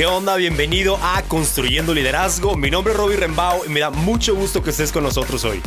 ¿Qué onda? Bienvenido a Construyendo Liderazgo. Mi nombre es Robbie Rembao y me da mucho gusto que estés con nosotros hoy.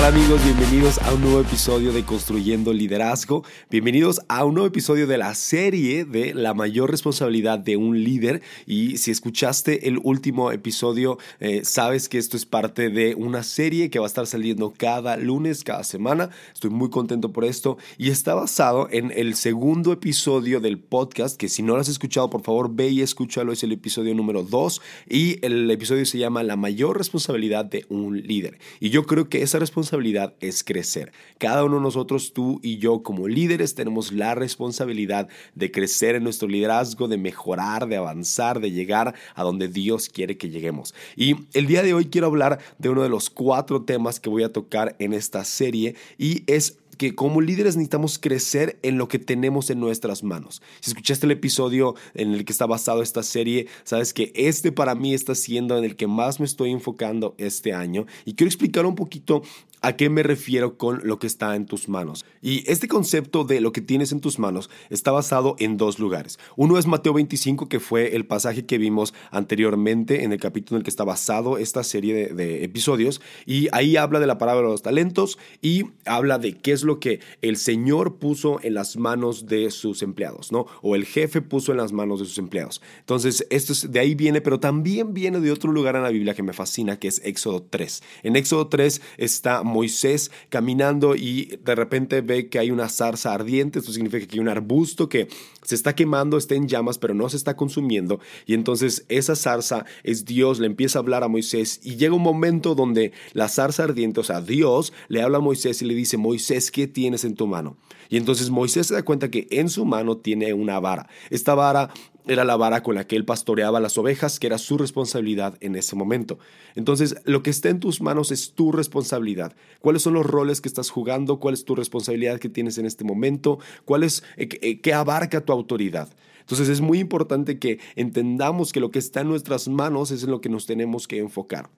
Tal amigos? Bienvenidos a un nuevo episodio de Construyendo Liderazgo. Bienvenidos a un nuevo episodio de la serie de La mayor responsabilidad de un líder. Y si escuchaste el último episodio, eh, sabes que esto es parte de una serie que va a estar saliendo cada lunes, cada semana. Estoy muy contento por esto. Y está basado en el segundo episodio del podcast, que si no lo has escuchado, por favor ve y escúchalo. Es el episodio número 2. Y el episodio se llama La mayor responsabilidad de un líder. Y yo creo que esa responsabilidad responsabilidad es crecer. Cada uno de nosotros, tú y yo como líderes, tenemos la responsabilidad de crecer en nuestro liderazgo, de mejorar, de avanzar, de llegar a donde Dios quiere que lleguemos. Y el día de hoy quiero hablar de uno de los cuatro temas que voy a tocar en esta serie y es que como líderes necesitamos crecer en lo que tenemos en nuestras manos. Si escuchaste el episodio en el que está basado esta serie, sabes que este para mí está siendo en el que más me estoy enfocando este año y quiero explicar un poquito ¿A qué me refiero con lo que está en tus manos? Y este concepto de lo que tienes en tus manos está basado en dos lugares. Uno es Mateo 25, que fue el pasaje que vimos anteriormente en el capítulo en el que está basado esta serie de, de episodios. Y ahí habla de la parábola de los talentos y habla de qué es lo que el Señor puso en las manos de sus empleados, ¿no? O el jefe puso en las manos de sus empleados. Entonces, esto es, de ahí viene, pero también viene de otro lugar en la Biblia que me fascina, que es Éxodo 3. En Éxodo 3 está Moisés caminando y de repente ve que hay una zarza ardiente, esto significa que hay un arbusto que se está quemando, está en llamas, pero no se está consumiendo. Y entonces esa zarza es Dios, le empieza a hablar a Moisés y llega un momento donde la zarza ardiente, o sea, Dios le habla a Moisés y le dice, Moisés, ¿qué tienes en tu mano? Y entonces Moisés se da cuenta que en su mano tiene una vara. Esta vara era la vara con la que él pastoreaba las ovejas, que era su responsabilidad en ese momento. Entonces, lo que está en tus manos es tu responsabilidad. ¿Cuáles son los roles que estás jugando? ¿Cuál es tu responsabilidad que tienes en este momento? ¿Cuál eh, eh, qué abarca tu autoridad? Entonces, es muy importante que entendamos que lo que está en nuestras manos es en lo que nos tenemos que enfocar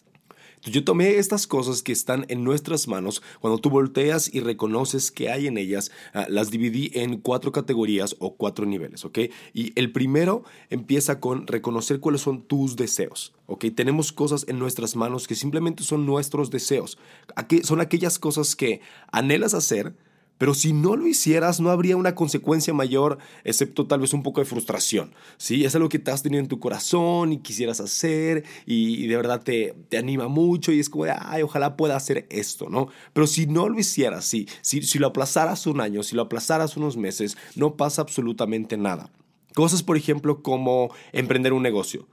yo tomé estas cosas que están en nuestras manos, cuando tú volteas y reconoces que hay en ellas, ah, las dividí en cuatro categorías o cuatro niveles, ¿ok? Y el primero empieza con reconocer cuáles son tus deseos, ¿ok? Tenemos cosas en nuestras manos que simplemente son nuestros deseos, son aquellas cosas que anhelas hacer, pero si no lo hicieras, no habría una consecuencia mayor, excepto tal vez un poco de frustración. ¿sí? Es algo que te has tenido en tu corazón y quisieras hacer y, de verdad te, te, anima mucho y es como de, ay, ojalá pueda hacer esto, ¿no? Pero si no lo hicieras, si, si lo aplazaras un año, si lo aplazaras unos meses, no pasa absolutamente nada. Cosas, por ejemplo, como emprender un negocio.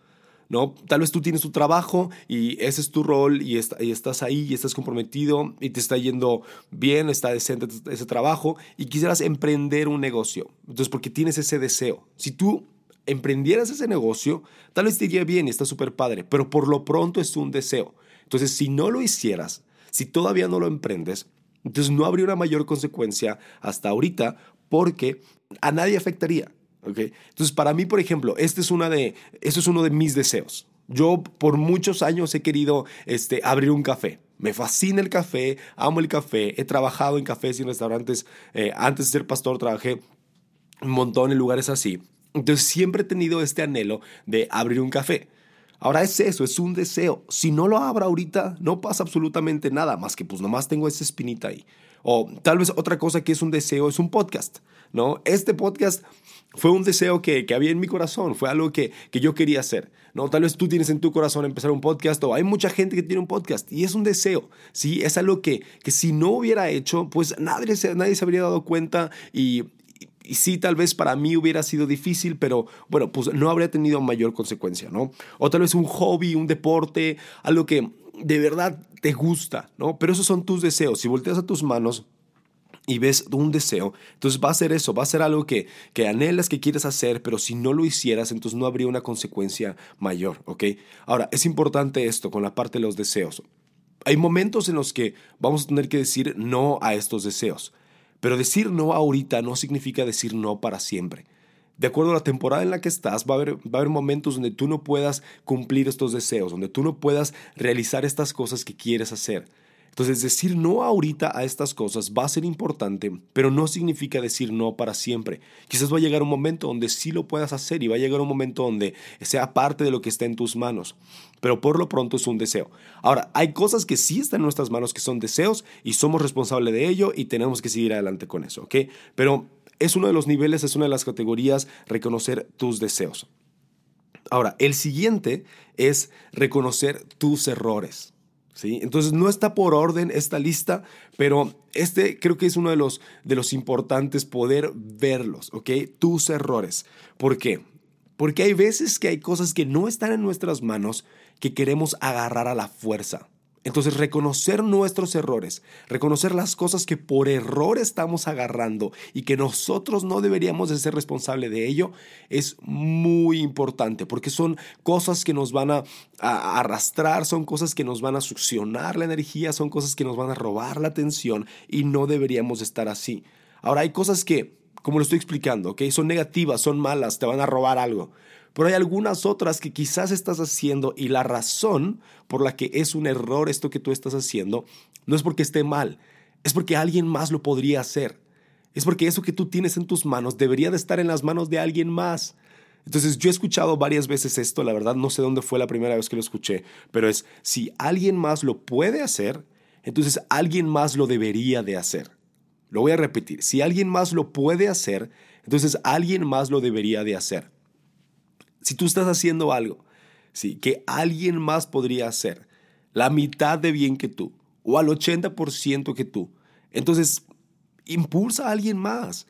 ¿No? Tal vez tú tienes tu trabajo y ese es tu rol y, estás ahí y estás comprometido y te está yendo bien, está decente ese trabajo y quisieras emprender un negocio. Entonces, porque tienes ese deseo. Si tú emprendieras ese negocio, tal vez te iría bien y está súper padre, pero por lo pronto es un deseo. Entonces, si no lo hicieras, si todavía no lo emprendes, entonces no habría una mayor consecuencia hasta ahorita porque a nadie afectaría. Entonces, para mí, por ejemplo, este es, una de, este es uno de mis deseos. Yo por muchos años he querido este, abrir un café. Me fascina el café, amo el café, he trabajado en cafés y en restaurantes. Eh, antes de ser pastor trabajé un montón en lugares así. Entonces siempre he tenido este anhelo de abrir un café. Ahora es eso, es un deseo. Si no lo abro ahorita, no pasa absolutamente nada, más que pues nomás tengo esa espinita ahí. O tal vez otra cosa que es un deseo es un podcast, ¿no? Este podcast fue un deseo que, había en mi corazón, fue algo que, yo quería hacer. ¿no? Tal vez tú tienes en tu corazón empezar un podcast o hay mucha gente que tiene un podcast y es un deseo, ¿sí? Es algo que, que si no hubiera hecho, pues nadie nadie se habría dado cuenta y, y sí, tal vez para mí hubiera sido difícil, pero bueno, pues no habría tenido mayor consecuencia, ¿no? O tal vez un hobby, un deporte, algo que de verdad te gusta, ¿no? Pero esos son tus deseos. Si volteas a tus manos, y ves un deseo, entonces va a ser eso, va a ser algo que, que anhelas, que quieres hacer, pero si no lo hicieras, entonces no habría una consecuencia mayor, ¿ok? Ahora, es importante esto con la parte de los deseos. Hay momentos en los que vamos a tener que decir no a estos deseos, pero decir no ahorita no significa decir no para siempre. de acuerdo a la temporada en la que estás, va a, haber, va a haber momentos donde tú no puedas cumplir estos deseos, donde tú no puedas realizar estas cosas que quieres hacer. Entonces, decir no ahorita a estas cosas va a ser importante, pero no significa decir no para siempre. Quizás va a llegar un momento donde sí lo puedas hacer y va a llegar un momento donde sea parte de lo que está en tus manos, pero por lo pronto es un deseo. Ahora, hay cosas que sí están en nuestras manos que son deseos y somos responsables de ello y tenemos que seguir adelante con eso, ¿ok? Pero es uno de los niveles, es una de las categorías reconocer tus deseos. Ahora, el siguiente es reconocer tus errores. Entonces no está por orden esta lista, pero este creo que es uno de los, de los importantes poder verlos, ¿ok? Tus errores. ¿Por qué? Porque hay veces que hay cosas que no están en nuestras manos que queremos agarrar a la fuerza. Entonces, reconocer nuestros errores, reconocer las cosas que por error estamos agarrando y que nosotros no deberíamos de ser responsables de ello, es muy importante porque son cosas que nos van a, arrastrar, son cosas que nos van a succionar la energía, son cosas que nos van a robar la atención y no deberíamos estar así. Ahora, hay cosas que, como lo estoy explicando, ¿ok? Son negativas, son malas, te van a robar algo pero hay algunas otras que quizás estás haciendo y la razón por la que es un error esto que tú estás haciendo no es porque esté mal, es porque alguien más lo podría hacer. Es porque eso que tú tienes en tus manos debería de estar en las manos de alguien más. Entonces yo he escuchado varias veces esto, la verdad no sé dónde fue la primera vez que lo escuché, pero es si alguien más lo puede hacer, entonces alguien más lo debería de hacer. Lo voy a repetir, si alguien más lo puede hacer, entonces alguien más lo debería de hacer. Si tú estás haciendo algo, ¿sí? que alguien más podría hacer, la mitad de bien que tú, o al 80% que tú, entonces impulsa a alguien más.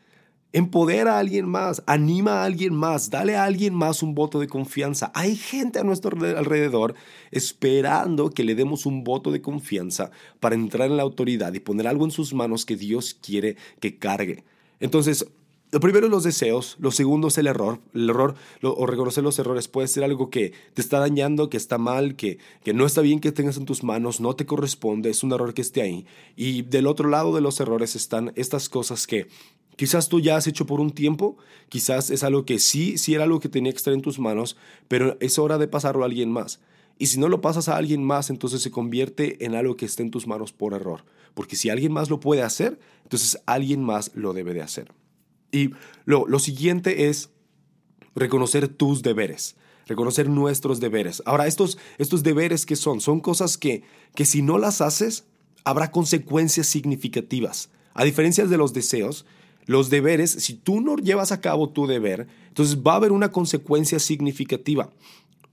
Empodera a alguien más, anima a alguien más, dale a alguien más un voto de confianza. Hay gente a nuestro alrededor esperando que le demos un voto de confianza para entrar en la autoridad y poner algo en sus manos que Dios quiere que cargue. Entonces, lo primero los deseos, lo segundo es el error. El error o reconocer los errores puede ser algo que te está dañando, que está mal, que, que no está bien que tengas en tus manos, no te corresponde, es un error que esté ahí. Y del otro lado de los errores están estas cosas que quizás tú ya has hecho por un tiempo, quizás es algo que sí, sí era algo que tenía que estar en tus manos, pero es hora de pasarlo a alguien más. Y si no lo pasas a alguien más, entonces se convierte en algo que esté en tus manos por error. Porque si alguien más lo puede hacer, entonces alguien más lo debe de hacer. Y lo, siguiente es reconocer tus deberes reconocer nuestros deberes. Ahora, estos, estos deberes que son, son cosas que, que si no las haces, habrá consecuencias significativas. A diferencia de los deseos, los deberes, si tú no llevas a cabo tu deber, entonces va a haber una consecuencia significativa.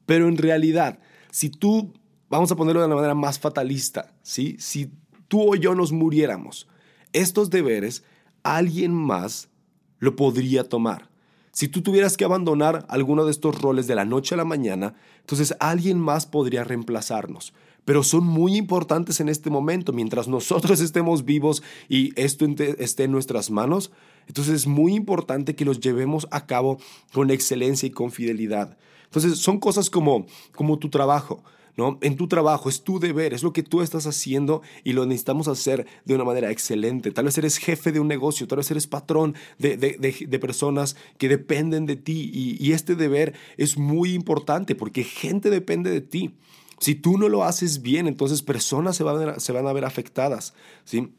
Pero en realidad, si tú, vamos a ponerlo de una manera más fatalista, ¿sí? si tú o yo nos muriéramos, estos deberes, alguien más lo podría tomar. Si tú tuvieras que abandonar alguno de estos roles de la noche a la mañana, entonces alguien más podría reemplazarnos. Pero son muy importantes en este momento, mientras nosotros estemos vivos y esto esté en nuestras manos. Entonces es muy importante que los llevemos a cabo con excelencia y con fidelidad. Entonces son cosas como, como tu trabajo. ¿No? En tu trabajo, es tu deber, es lo que tú estás haciendo y lo necesitamos hacer de una manera excelente. Tal vez eres jefe de un negocio, tal vez eres patrón de, personas que dependen de ti y, este deber es muy importante porque gente depende de ti. Si tú no lo haces bien, entonces personas se van a, se van a ver afectadas, ¿sí?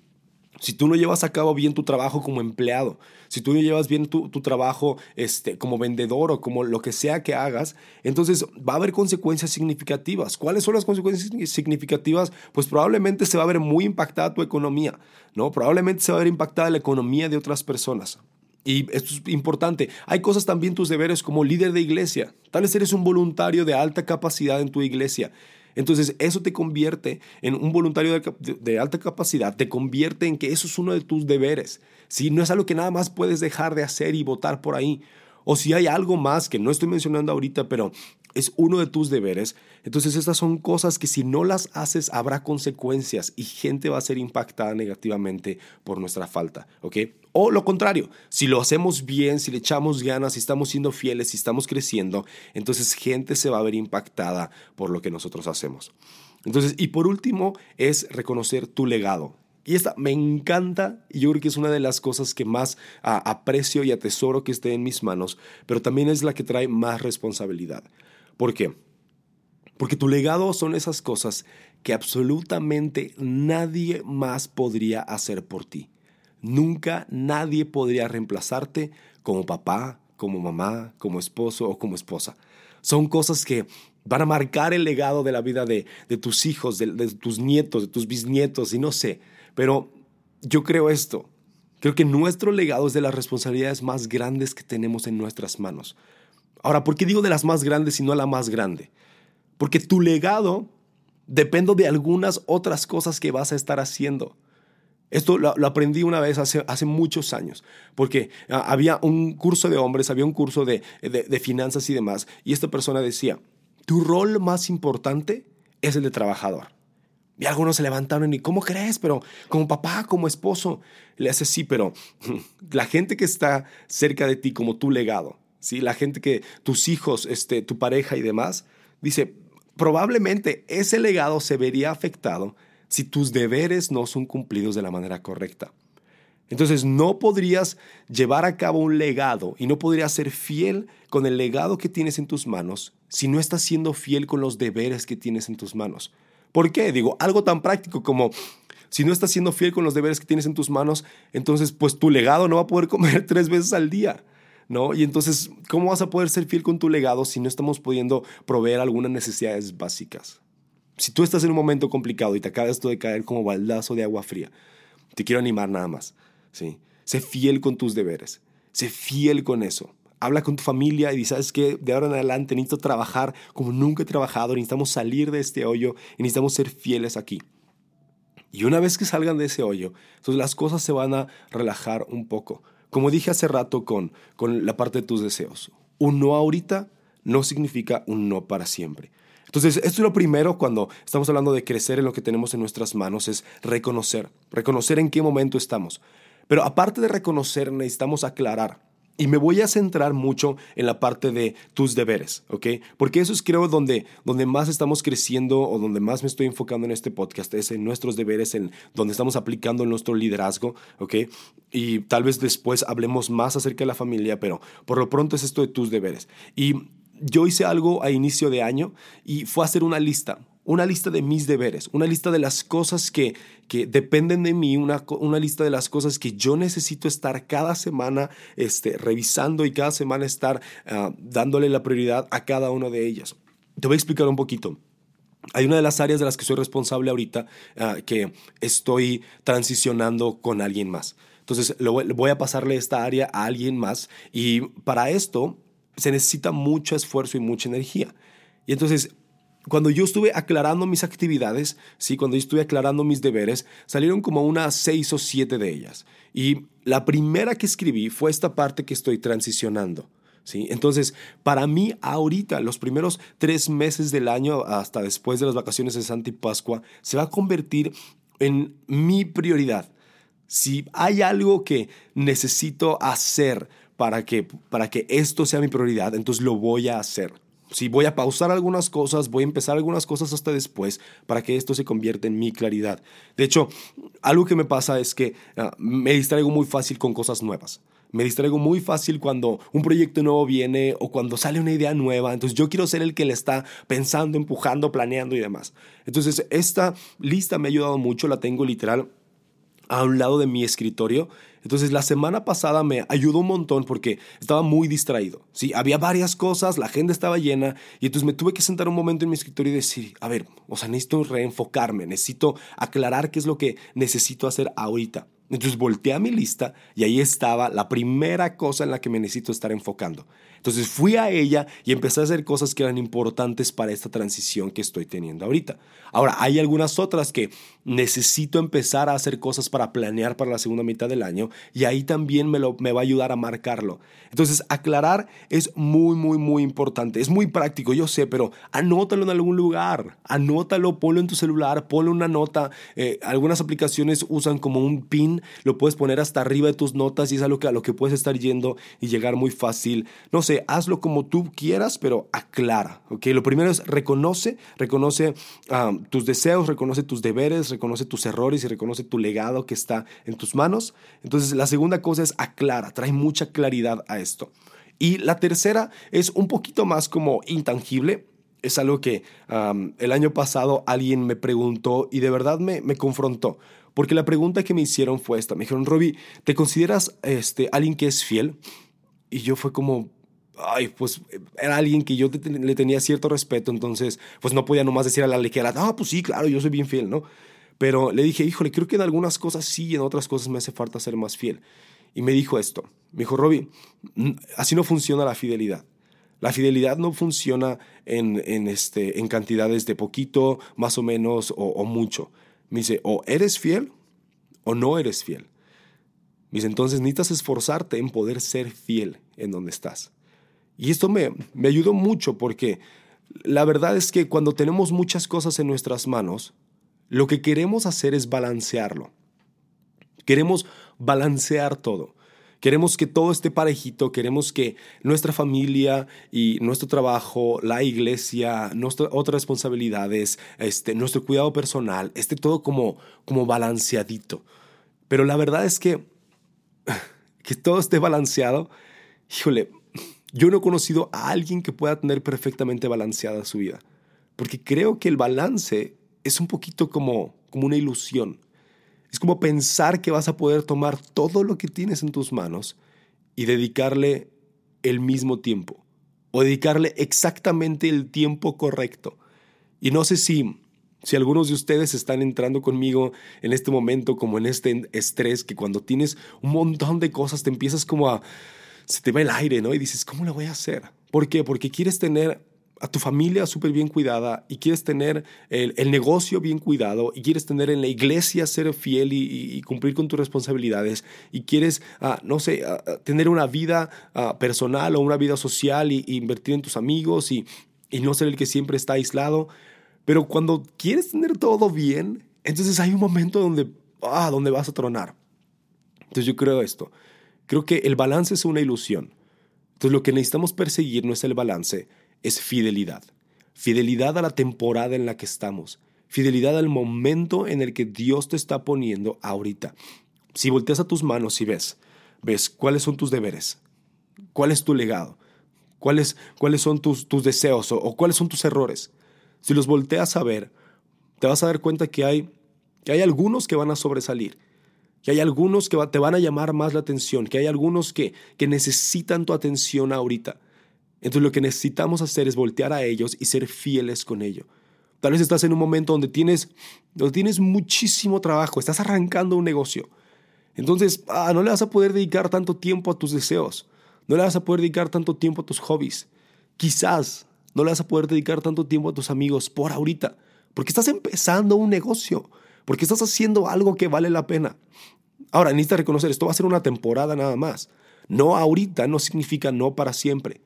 Si tú no llevas a cabo bien tu trabajo como empleado, si tú no llevas bien tu, trabajo este, como vendedor o como lo que sea que hagas, entonces va a haber consecuencias significativas. ¿Cuáles son las consecuencias significativas? Pues probablemente se va a ver muy impactada tu economía, ¿no? Probablemente se va a ver impactada la economía de otras personas. Y esto es importante. Hay cosas también tus deberes como líder de iglesia. Tal vez eres un voluntario de alta capacidad en tu iglesia. Entonces eso te convierte en un voluntario de, alta capacidad, te convierte en que eso es uno de tus deberes. Si No es algo que nada más puedes dejar de hacer y votar por ahí. O si hay algo más que no estoy mencionando ahorita, pero es uno de tus deberes. Entonces estas son cosas que si no las haces habrá consecuencias y gente va a ser impactada negativamente por nuestra falta, ¿ok? O lo contrario, si lo hacemos bien, si le echamos ganas, si estamos siendo fieles, si estamos creciendo, entonces gente se va a ver impactada por lo que nosotros hacemos. Entonces, y por último, es reconocer tu legado. Y esta me encanta y yo creo que es una de las cosas que más aprecio y atesoro que esté en mis manos, pero también es la que trae más responsabilidad. ¿Por qué? Porque tu legado son esas cosas que absolutamente nadie más podría hacer por ti. Nunca nadie podría reemplazarte como papá, como mamá, como esposo o como esposa. Son cosas que van a marcar el legado de la vida de, tus hijos, de, de tus nietos, de tus bisnietos y no sé. Pero yo creo esto. Creo que nuestro legado es de las responsabilidades más grandes que tenemos en nuestras manos. Ahora, ¿por qué digo de las más grandes y no la más grande? Porque tu legado depende de algunas otras cosas que vas a estar haciendo. Esto lo, aprendí una vez hace, hace muchos años, porque ah, había un curso de hombres, había un curso de, de finanzas y demás, y esta persona decía, tu rol más importante es el de trabajador. Y algunos se levantaron y, ¿cómo crees? Pero como papá, como esposo, le hace sí, pero la gente que está cerca de ti como tu legado, ¿sí? la gente que, tus hijos, este, tu pareja y demás, dice, probablemente ese legado se vería afectado si tus deberes no son cumplidos de la manera correcta. Entonces no podrías llevar a cabo un legado y no podrías ser fiel con el legado que tienes en tus manos si no estás siendo fiel con los deberes que tienes en tus manos. ¿Por qué? Digo, algo tan práctico como si no estás siendo fiel con los deberes que tienes en tus manos, entonces pues tu legado no va a poder comer tres veces al día. ¿No? Y entonces, ¿cómo vas a poder ser fiel con tu legado si no estamos pudiendo proveer algunas necesidades básicas? Si tú estás en un momento complicado y te acaba esto de caer como baldazo de agua fría, te quiero animar nada más, ¿sí? Sé fiel con tus deberes, sé fiel con eso. Habla con tu familia y sabes que de ahora en adelante necesito trabajar como nunca he trabajado, necesitamos salir de este hoyo y necesitamos ser fieles aquí. Y una vez que salgan de ese hoyo, entonces las cosas se van a relajar un poco. Como dije hace rato con, con la parte de tus deseos, un no ahorita no significa un no para siempre. Entonces, esto es lo primero cuando estamos hablando de crecer en lo que tenemos en nuestras manos, es reconocer, reconocer en qué momento estamos. Pero aparte de reconocer, necesitamos aclarar. Y me voy a centrar mucho en la parte de tus deberes, ¿ok? Porque eso es creo donde, donde más estamos creciendo o donde más me estoy enfocando en este podcast, es en nuestros deberes, en donde estamos aplicando nuestro liderazgo, ¿ok? Y tal vez después hablemos más acerca de la familia, pero por lo pronto es esto de tus deberes. Y yo hice algo a inicio de año y fue hacer una lista, una lista de mis deberes, una lista de las cosas que, que dependen de mí, una, una, lista de las cosas que yo necesito estar cada semana este, revisando y cada semana estar ah, dándole la prioridad a cada una de ellas. Te voy a explicar un poquito. Hay una de las áreas de las que soy responsable ahorita ah, que estoy transicionando con alguien más. Entonces, voy a pasarle esta área a alguien más y para esto se necesita mucho esfuerzo y mucha energía. Y entonces, cuando yo estuve aclarando mis actividades, sí, cuando yo estuve aclarando mis deberes, salieron como unas seis o siete de ellas. Y la primera que escribí fue esta parte que estoy transicionando. ¿Sí? Entonces, para mí ahorita, los primeros tres meses del año, hasta después de las vacaciones de Santa y Pascua, se va a convertir en mi prioridad. Si hay algo que necesito hacer para que, para que esto sea mi prioridad, entonces lo voy a hacer. Si voy a pausar algunas cosas, voy a empezar algunas cosas hasta después para que esto se convierta en mi claridad. De hecho, algo que me pasa es que ah, me distraigo muy fácil con cosas nuevas. Me distraigo muy fácil cuando un proyecto nuevo viene o cuando sale una idea nueva. Entonces yo quiero ser el que le está pensando, empujando, planeando y demás. Entonces esta lista me ha ayudado mucho, la tengo literal a un lado de mi escritorio. Entonces la semana pasada me ayudó un montón porque estaba muy distraído. Sí, había varias cosas, la agenda estaba llena y entonces me tuve que sentar un momento en mi escritorio y decir, a ver, o sea, necesito reenfocarme, necesito aclarar qué es lo que necesito hacer ahorita. Entonces volteé a mi lista y ahí estaba la primera cosa en la que me necesito estar enfocando. Entonces fui a ella y empecé a hacer cosas que eran importantes para esta transición que estoy teniendo ahorita. Ahora, hay algunas otras que necesito empezar a hacer cosas para planear para la segunda mitad del año y ahí también me, lo, me va a ayudar a marcarlo. Entonces, aclarar es muy, muy, muy importante. Es muy práctico, yo sé, pero anótalo en algún lugar. Anótalo, ponlo en tu celular, ponle una nota. Eh, algunas aplicaciones usan como un pin, lo puedes poner hasta arriba de tus notas y es algo que, a lo que puedes estar yendo y llegar muy fácil. No sé, hazlo como tú quieras, pero aclara. ¿ok? Lo primero es reconoce, reconoce tus deseos, reconoce tus deberes, reconoce tus errores y reconoce tu legado que está en tus manos. Entonces, la segunda cosa es aclara, trae mucha claridad a esto. Y la tercera es un poquito más como intangible. Es algo que el año pasado alguien me preguntó y de verdad me, me confrontó. Porque la pregunta que me hicieron fue esta. Me dijeron, Robbie, ¿te consideras este, alguien que es fiel? Y yo fue como, ay, pues era alguien que yo le tenía cierto respeto, entonces pues no podía nomás decir a la ligera, ah, pues sí, claro, yo soy bien fiel, ¿no? Pero le dije, híjole, creo que en algunas cosas sí y en otras cosas me hace falta ser más fiel. Y me dijo esto, me dijo, Robbie, así no funciona la fidelidad. La fidelidad no funciona en, en, este, en cantidades de poquito, más o menos, o, o mucho. Me dice, o eres fiel o no eres fiel. Me dice, entonces necesitas esforzarte en poder ser fiel en donde estás. Y esto me, me ayudó mucho porque la verdad es que cuando tenemos muchas cosas en nuestras manos, lo que queremos hacer es balancearlo. Queremos balancear todo. Queremos que todo esté parejito, queremos que nuestra familia y nuestro trabajo, la iglesia, nuestras otras responsabilidades, este, nuestro cuidado personal, esté todo como, como balanceadito. Pero la verdad es que que todo esté balanceado, híjole, yo no he conocido a alguien que pueda tener perfectamente balanceada su vida. Porque creo que el balance es un poquito como, como una ilusión. Es como pensar que vas a poder tomar todo lo que tienes en tus manos y dedicarle el mismo tiempo o dedicarle exactamente el tiempo correcto. Y no sé si, si algunos de ustedes están entrando conmigo en este momento como en este estrés que cuando tienes un montón de cosas te empiezas como a... se te va el aire, ¿no? Y dices, ¿cómo lo voy a hacer? ¿Por qué? Porque quieres tener a tu familia súper bien cuidada y quieres tener el, negocio bien cuidado y quieres tener en la iglesia ser fiel y, cumplir con tus responsabilidades y quieres, ah, no sé, ah, ah, tener una vida personal o una vida social y, invertir en tus amigos y, y no ser el que siempre está aislado. Pero cuando quieres tener todo bien, entonces hay un momento donde, ah, donde vas a tronar. Entonces yo creo esto. Creo que el balance es una ilusión. Entonces lo que necesitamos perseguir no es el balance, es fidelidad. Fidelidad a la temporada en la que estamos. Fidelidad al momento en el que Dios te está poniendo ahorita. Si volteas a tus manos y ves, ves cuáles son tus deberes, cuál es tu legado, cuáles, cuáles son tus, tus deseos o, o, cuáles son tus errores. Si los volteas a ver, te vas a dar cuenta que hay, que hay algunos que van a sobresalir, que hay algunos que te van a llamar más la atención, que hay algunos que, que necesitan tu atención ahorita. Entonces lo que necesitamos hacer es voltear a ellos y ser fieles con ellos. Tal vez estás en un momento donde tienes, donde tienes muchísimo trabajo, estás arrancando un negocio. Entonces, ah, no le vas a poder dedicar tanto tiempo a tus deseos, no le vas a poder dedicar tanto tiempo a tus hobbies. Quizás no le vas a poder dedicar tanto tiempo a tus amigos por ahorita, porque estás empezando un negocio, porque estás haciendo algo que vale la pena. Ahora, necesitas reconocer, esto va a ser una temporada nada más. No ahorita no significa no para siempre.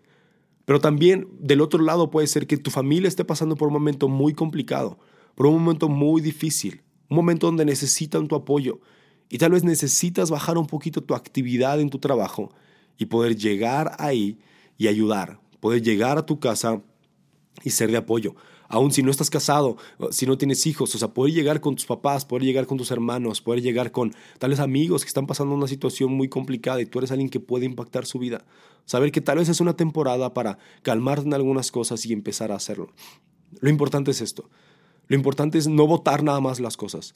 Pero también del otro lado puede ser que tu familia esté pasando por un momento muy complicado, por un momento muy difícil, un momento donde necesitan tu apoyo y tal vez necesitas bajar un poquito tu actividad en tu trabajo y poder llegar ahí y ayudar, poder llegar a tu casa y ser de apoyo aún si no estás casado, si no tienes hijos, o sea, poder llegar con tus papás, poder llegar con tus hermanos, poder llegar con tales amigos que están pasando una situación muy complicada y tú eres alguien que puede impactar su vida. Saber que tal vez es una temporada para calmar en algunas cosas y empezar a hacerlo. Lo importante es esto. Lo importante es no votar nada más las cosas.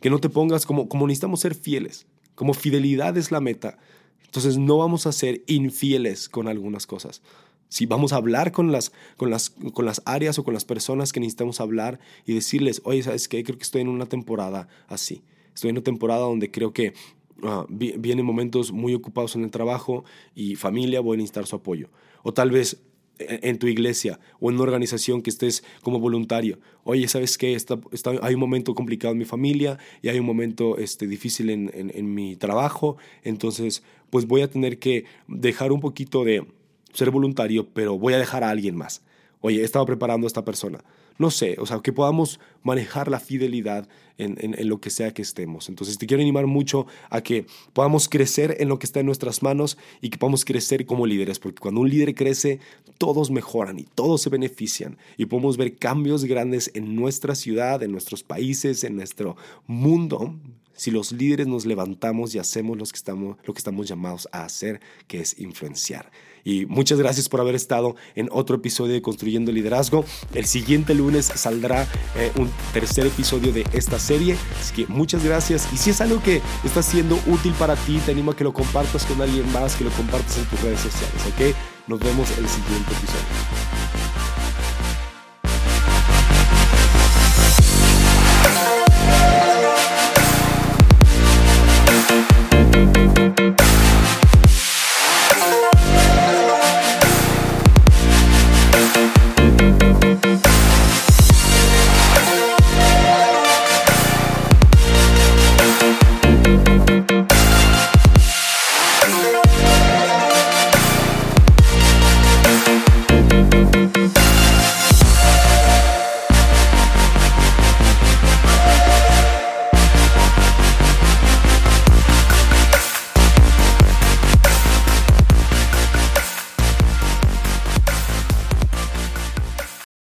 Que no te pongas como, como necesitamos ser fieles. Como fidelidad es la meta. Entonces no vamos a ser infieles con algunas cosas. Si vamos a hablar con las, con, las, con las áreas o con las personas que necesitamos hablar y decirles, oye, ¿sabes qué? Creo que estoy en una temporada así. Estoy en una temporada donde creo que uh, vienen momentos muy ocupados en el trabajo y familia, voy a necesitar su apoyo. O tal vez e, en tu iglesia o en una organización que estés como voluntario. Oye, ¿sabes qué? Está, está, hay un momento complicado en mi familia y hay un momento este, difícil en, en, en mi trabajo. Entonces, pues voy a tener que dejar un poquito de ser voluntario, pero voy a dejar a alguien más. Oye, he estado preparando a esta persona. no sé, o sea, que podamos manejar la fidelidad en, en, lo que sea que estemos. Entonces te quiero animar mucho a que podamos crecer en lo que está en nuestras manos y que podamos crecer como líderes, porque cuando un líder crece, todos mejoran y todos se benefician y podemos ver cambios grandes en nuestra ciudad, en nuestros países, en nuestro mundo si los líderes nos levantamos y hacemos lo que estamos, lo que estamos llamados a hacer, que es influenciar. Y muchas gracias por haber estado en otro episodio de Construyendo Liderazgo. El siguiente lunes saldrá eh, un tercer episodio de esta serie. Así que muchas gracias. Y si es algo que está siendo útil para ti, te animo a que lo compartas con alguien más, que lo compartas en tus redes sociales. ¿Ok? Nos vemos el siguiente episodio.